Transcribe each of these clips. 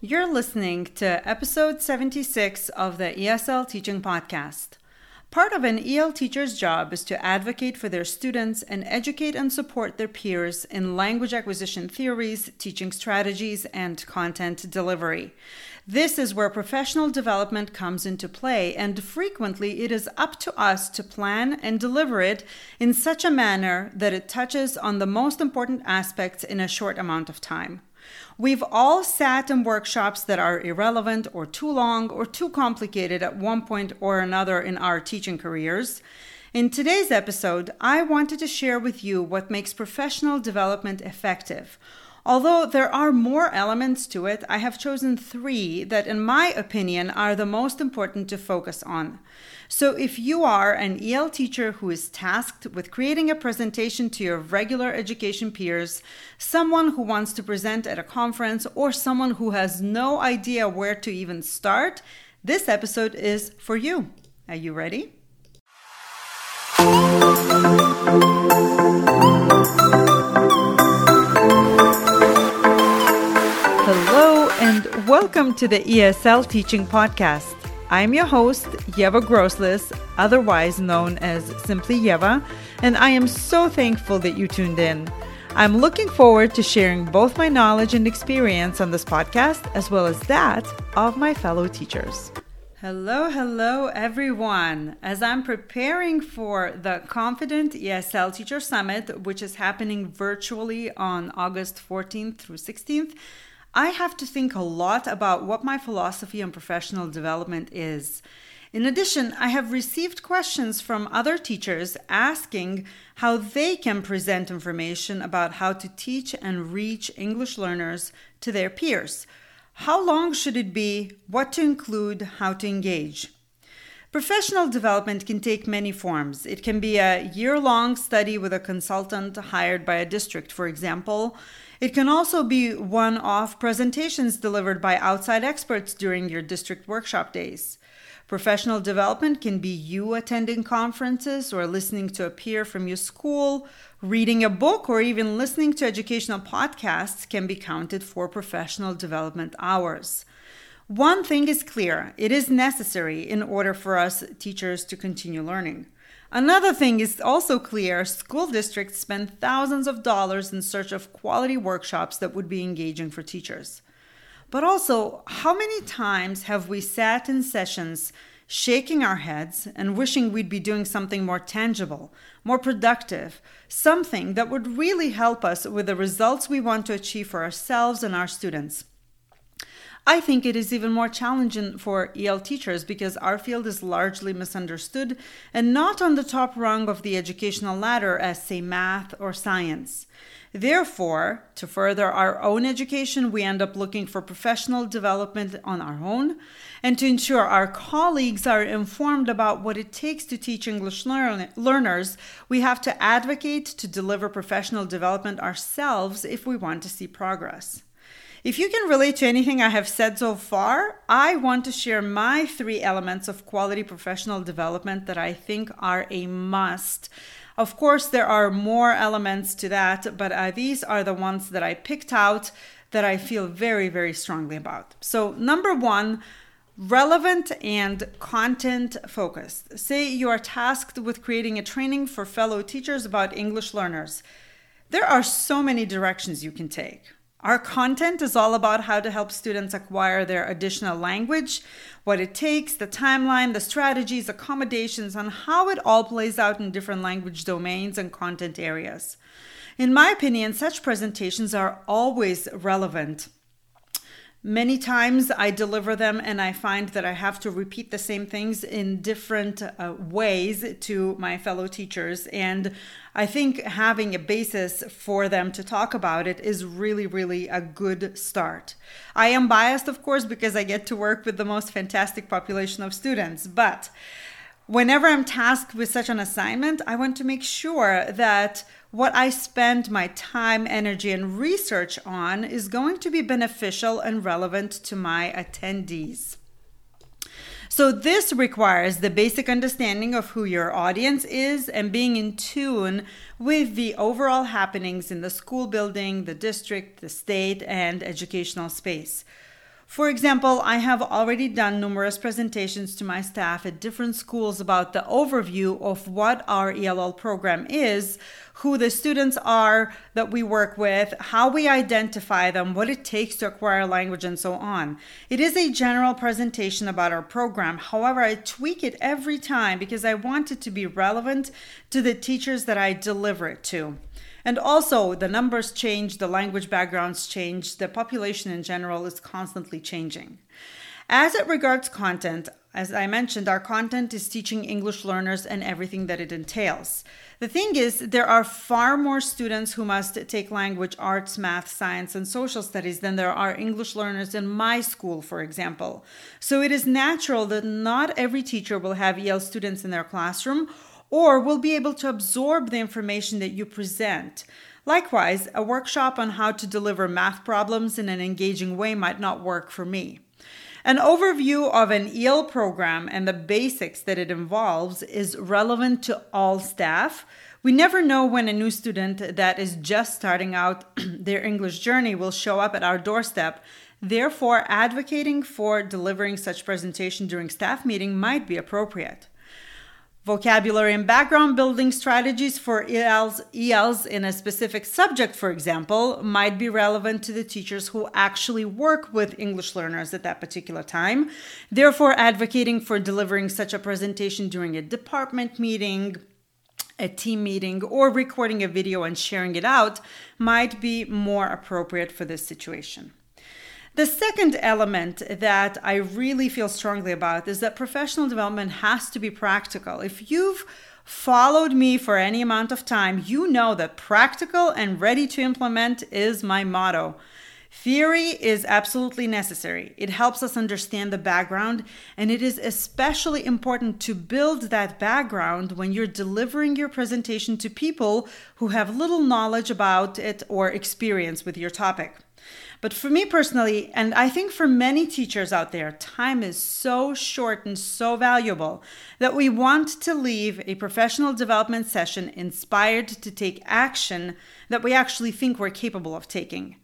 You're listening to episode 76 of the ESL Teaching Podcast. Part of an EL teacher's job is to advocate for their students and educate and support their peers in language acquisition theories, teaching strategies, and content delivery. This is where professional development comes into play, and frequently it is up to us to plan and deliver it in such a manner that it touches on the most important aspects in a short amount of time. We've all sat in workshops that are irrelevant or too long or too complicated at one point or another in our teaching careers. In today's episode, I wanted to share with you what makes professional development effective. Although there are more elements to it, I have chosen three that, in my opinion, are the most important to focus on. So, if you are an EL teacher who is tasked with creating a presentation to your regular education peers, someone who wants to present at a conference, or someone who has no idea where to even start, this episode is for you. Are you ready? Welcome to the ESL Teaching Podcast. I'm your host, Yeva Groslis, otherwise known as Simply Yeva, and I am so thankful that you tuned in. I'm looking forward to sharing both my knowledge and experience on this podcast, as well as that of my fellow teachers. Hello, hello, everyone. As I'm preparing for the Confident ESL Teacher Summit, which is happening virtually on August 14th through 16th, I have to think a lot about what my philosophy on professional development is. In addition, I have received questions from other teachers asking how they can present information about how to teach and reach English learners to their peers. How long should it be? What to include? How to engage? Professional development can take many forms. It can be a year long study with a consultant hired by a district, for example. It can also be one off presentations delivered by outside experts during your district workshop days. Professional development can be you attending conferences or listening to a peer from your school, reading a book, or even listening to educational podcasts can be counted for professional development hours. One thing is clear it is necessary in order for us teachers to continue learning. Another thing is also clear school districts spend thousands of dollars in search of quality workshops that would be engaging for teachers. But also, how many times have we sat in sessions shaking our heads and wishing we'd be doing something more tangible, more productive, something that would really help us with the results we want to achieve for ourselves and our students? I think it is even more challenging for EL teachers because our field is largely misunderstood and not on the top rung of the educational ladder as, say, math or science. Therefore, to further our own education, we end up looking for professional development on our own. And to ensure our colleagues are informed about what it takes to teach English learn- learners, we have to advocate to deliver professional development ourselves if we want to see progress. If you can relate to anything I have said so far, I want to share my three elements of quality professional development that I think are a must. Of course, there are more elements to that, but uh, these are the ones that I picked out that I feel very, very strongly about. So, number one, relevant and content focused. Say you are tasked with creating a training for fellow teachers about English learners. There are so many directions you can take. Our content is all about how to help students acquire their additional language, what it takes, the timeline, the strategies, accommodations, and how it all plays out in different language domains and content areas. In my opinion, such presentations are always relevant Many times I deliver them and I find that I have to repeat the same things in different uh, ways to my fellow teachers. And I think having a basis for them to talk about it is really, really a good start. I am biased, of course, because I get to work with the most fantastic population of students, but whenever I'm tasked with such an assignment, I want to make sure that what I spend my time, energy, and research on is going to be beneficial and relevant to my attendees. So, this requires the basic understanding of who your audience is and being in tune with the overall happenings in the school building, the district, the state, and educational space. For example, I have already done numerous presentations to my staff at different schools about the overview of what our ELL program is, who the students are that we work with, how we identify them, what it takes to acquire language, and so on. It is a general presentation about our program. However, I tweak it every time because I want it to be relevant to the teachers that I deliver it to. And also, the numbers change, the language backgrounds change, the population in general is constantly changing. As it regards content, as I mentioned, our content is teaching English learners and everything that it entails. The thing is, there are far more students who must take language arts, math, science, and social studies than there are English learners in my school, for example. So it is natural that not every teacher will have EL students in their classroom or will be able to absorb the information that you present. Likewise, a workshop on how to deliver math problems in an engaging way might not work for me. An overview of an EL program and the basics that it involves is relevant to all staff. We never know when a new student that is just starting out their English journey will show up at our doorstep. Therefore, advocating for delivering such presentation during staff meeting might be appropriate. Vocabulary and background building strategies for ELs, ELs in a specific subject, for example, might be relevant to the teachers who actually work with English learners at that particular time. Therefore, advocating for delivering such a presentation during a department meeting, a team meeting, or recording a video and sharing it out might be more appropriate for this situation. The second element that I really feel strongly about is that professional development has to be practical. If you've followed me for any amount of time, you know that practical and ready to implement is my motto. Theory is absolutely necessary. It helps us understand the background, and it is especially important to build that background when you're delivering your presentation to people who have little knowledge about it or experience with your topic. But for me personally, and I think for many teachers out there, time is so short and so valuable that we want to leave a professional development session inspired to take action that we actually think we're capable of taking.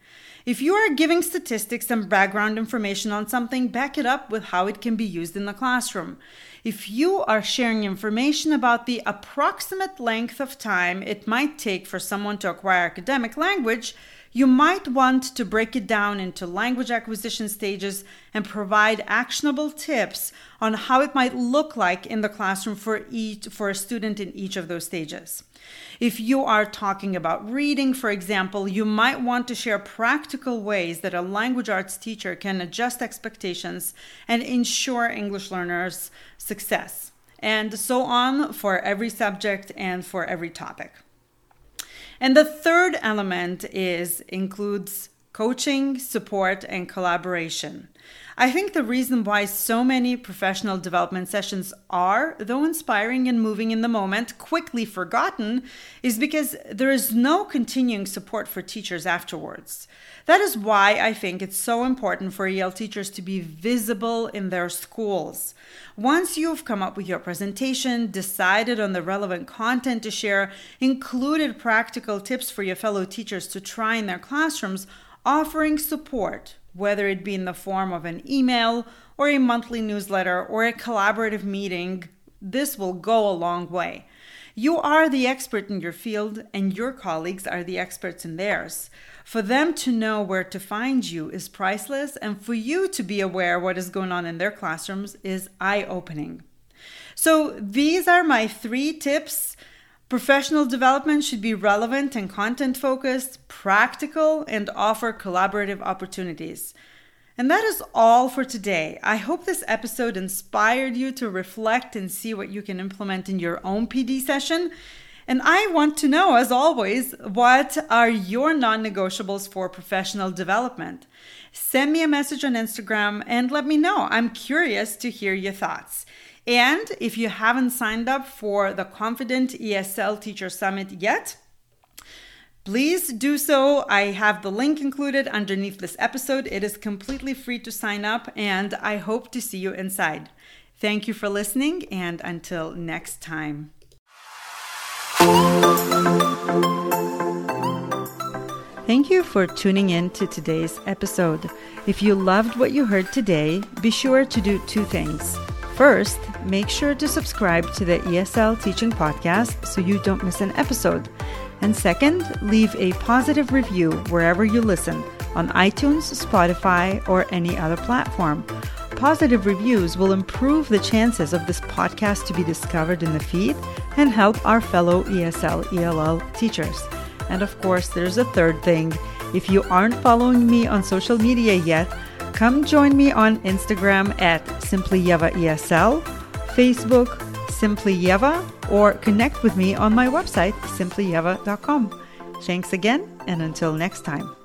If you are giving statistics and background information on something, back it up with how it can be used in the classroom. If you are sharing information about the approximate length of time it might take for someone to acquire academic language, you might want to break it down into language acquisition stages and provide actionable tips on how it might look like in the classroom for each for a student in each of those stages. If you are talking about reading, for example, you might want to share practical ways that a language arts teacher can adjust expectations and ensure English learners' success. And so on for every subject and for every topic. And the third element is includes coaching, support, and collaboration. I think the reason why so many professional development sessions are, though inspiring and moving in the moment, quickly forgotten is because there is no continuing support for teachers afterwards. That is why I think it's so important for EL teachers to be visible in their schools. Once you've come up with your presentation, decided on the relevant content to share, included practical tips for your fellow teachers to try in their classrooms, offering support whether it be in the form of an email or a monthly newsletter or a collaborative meeting, this will go a long way. You are the expert in your field, and your colleagues are the experts in theirs. For them to know where to find you is priceless, and for you to be aware what is going on in their classrooms is eye opening. So, these are my three tips Professional development should be relevant and content focused, practical, and offer collaborative opportunities. And that is all for today. I hope this episode inspired you to reflect and see what you can implement in your own PD session. And I want to know, as always, what are your non negotiables for professional development? Send me a message on Instagram and let me know. I'm curious to hear your thoughts. And if you haven't signed up for the Confident ESL Teacher Summit yet, Please do so. I have the link included underneath this episode. It is completely free to sign up, and I hope to see you inside. Thank you for listening, and until next time. Thank you for tuning in to today's episode. If you loved what you heard today, be sure to do two things. First, make sure to subscribe to the ESL Teaching Podcast so you don't miss an episode. And second, leave a positive review wherever you listen on iTunes, Spotify, or any other platform. Positive reviews will improve the chances of this podcast to be discovered in the feed and help our fellow ESL ELL teachers. And of course, there's a third thing. If you aren't following me on social media yet, come join me on Instagram at SimplyYevaESL, Facebook Simply Yeva, or connect with me on my website, simplyyeva.com. Thanks again, and until next time.